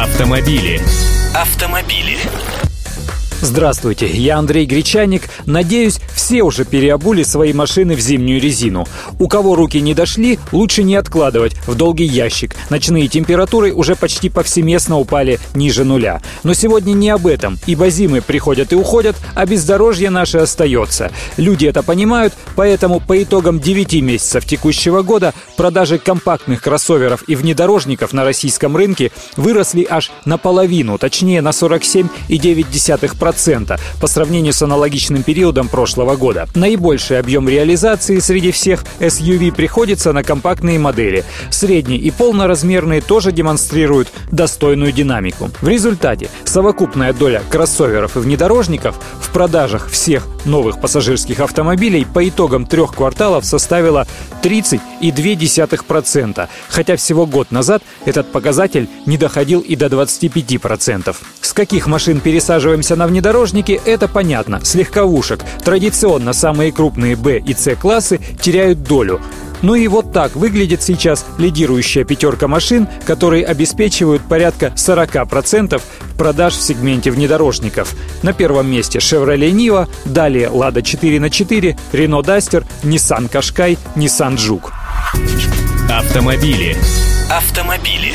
Автомобили. Автомобили. Здравствуйте, я Андрей Гречаник. Надеюсь, все уже переобули свои машины в зимнюю резину. У кого руки не дошли, лучше не откладывать в долгий ящик. Ночные температуры уже почти повсеместно упали ниже нуля. Но сегодня не об этом, ибо зимы приходят и уходят, а бездорожье наше остается. Люди это понимают, поэтому по итогам 9 месяцев текущего года продажи компактных кроссоверов и внедорожников на российском рынке выросли аж наполовину, точнее на 47,9% 2% по сравнению с аналогичным периодом прошлого года. Наибольший объем реализации среди всех SUV приходится на компактные модели. Средние и полноразмерные тоже демонстрируют достойную динамику. В результате совокупная доля кроссоверов и внедорожников в продажах всех новых пассажирских автомобилей по итогам трех кварталов составила 30,2%, хотя всего год назад этот показатель не доходил и до 25%. С каких машин пересаживаемся на внедорожники, это понятно, с легковушек. Традиционно самые крупные Б и С классы теряют долю. Ну и вот так выглядит сейчас лидирующая пятерка машин, которые обеспечивают порядка 40% продаж в сегменте внедорожников. На первом месте Chevrolet Niva, далее Lada 4 на 4, Renault Duster, Nissan Qashqai, Nissan Juke. Автомобили. Автомобили.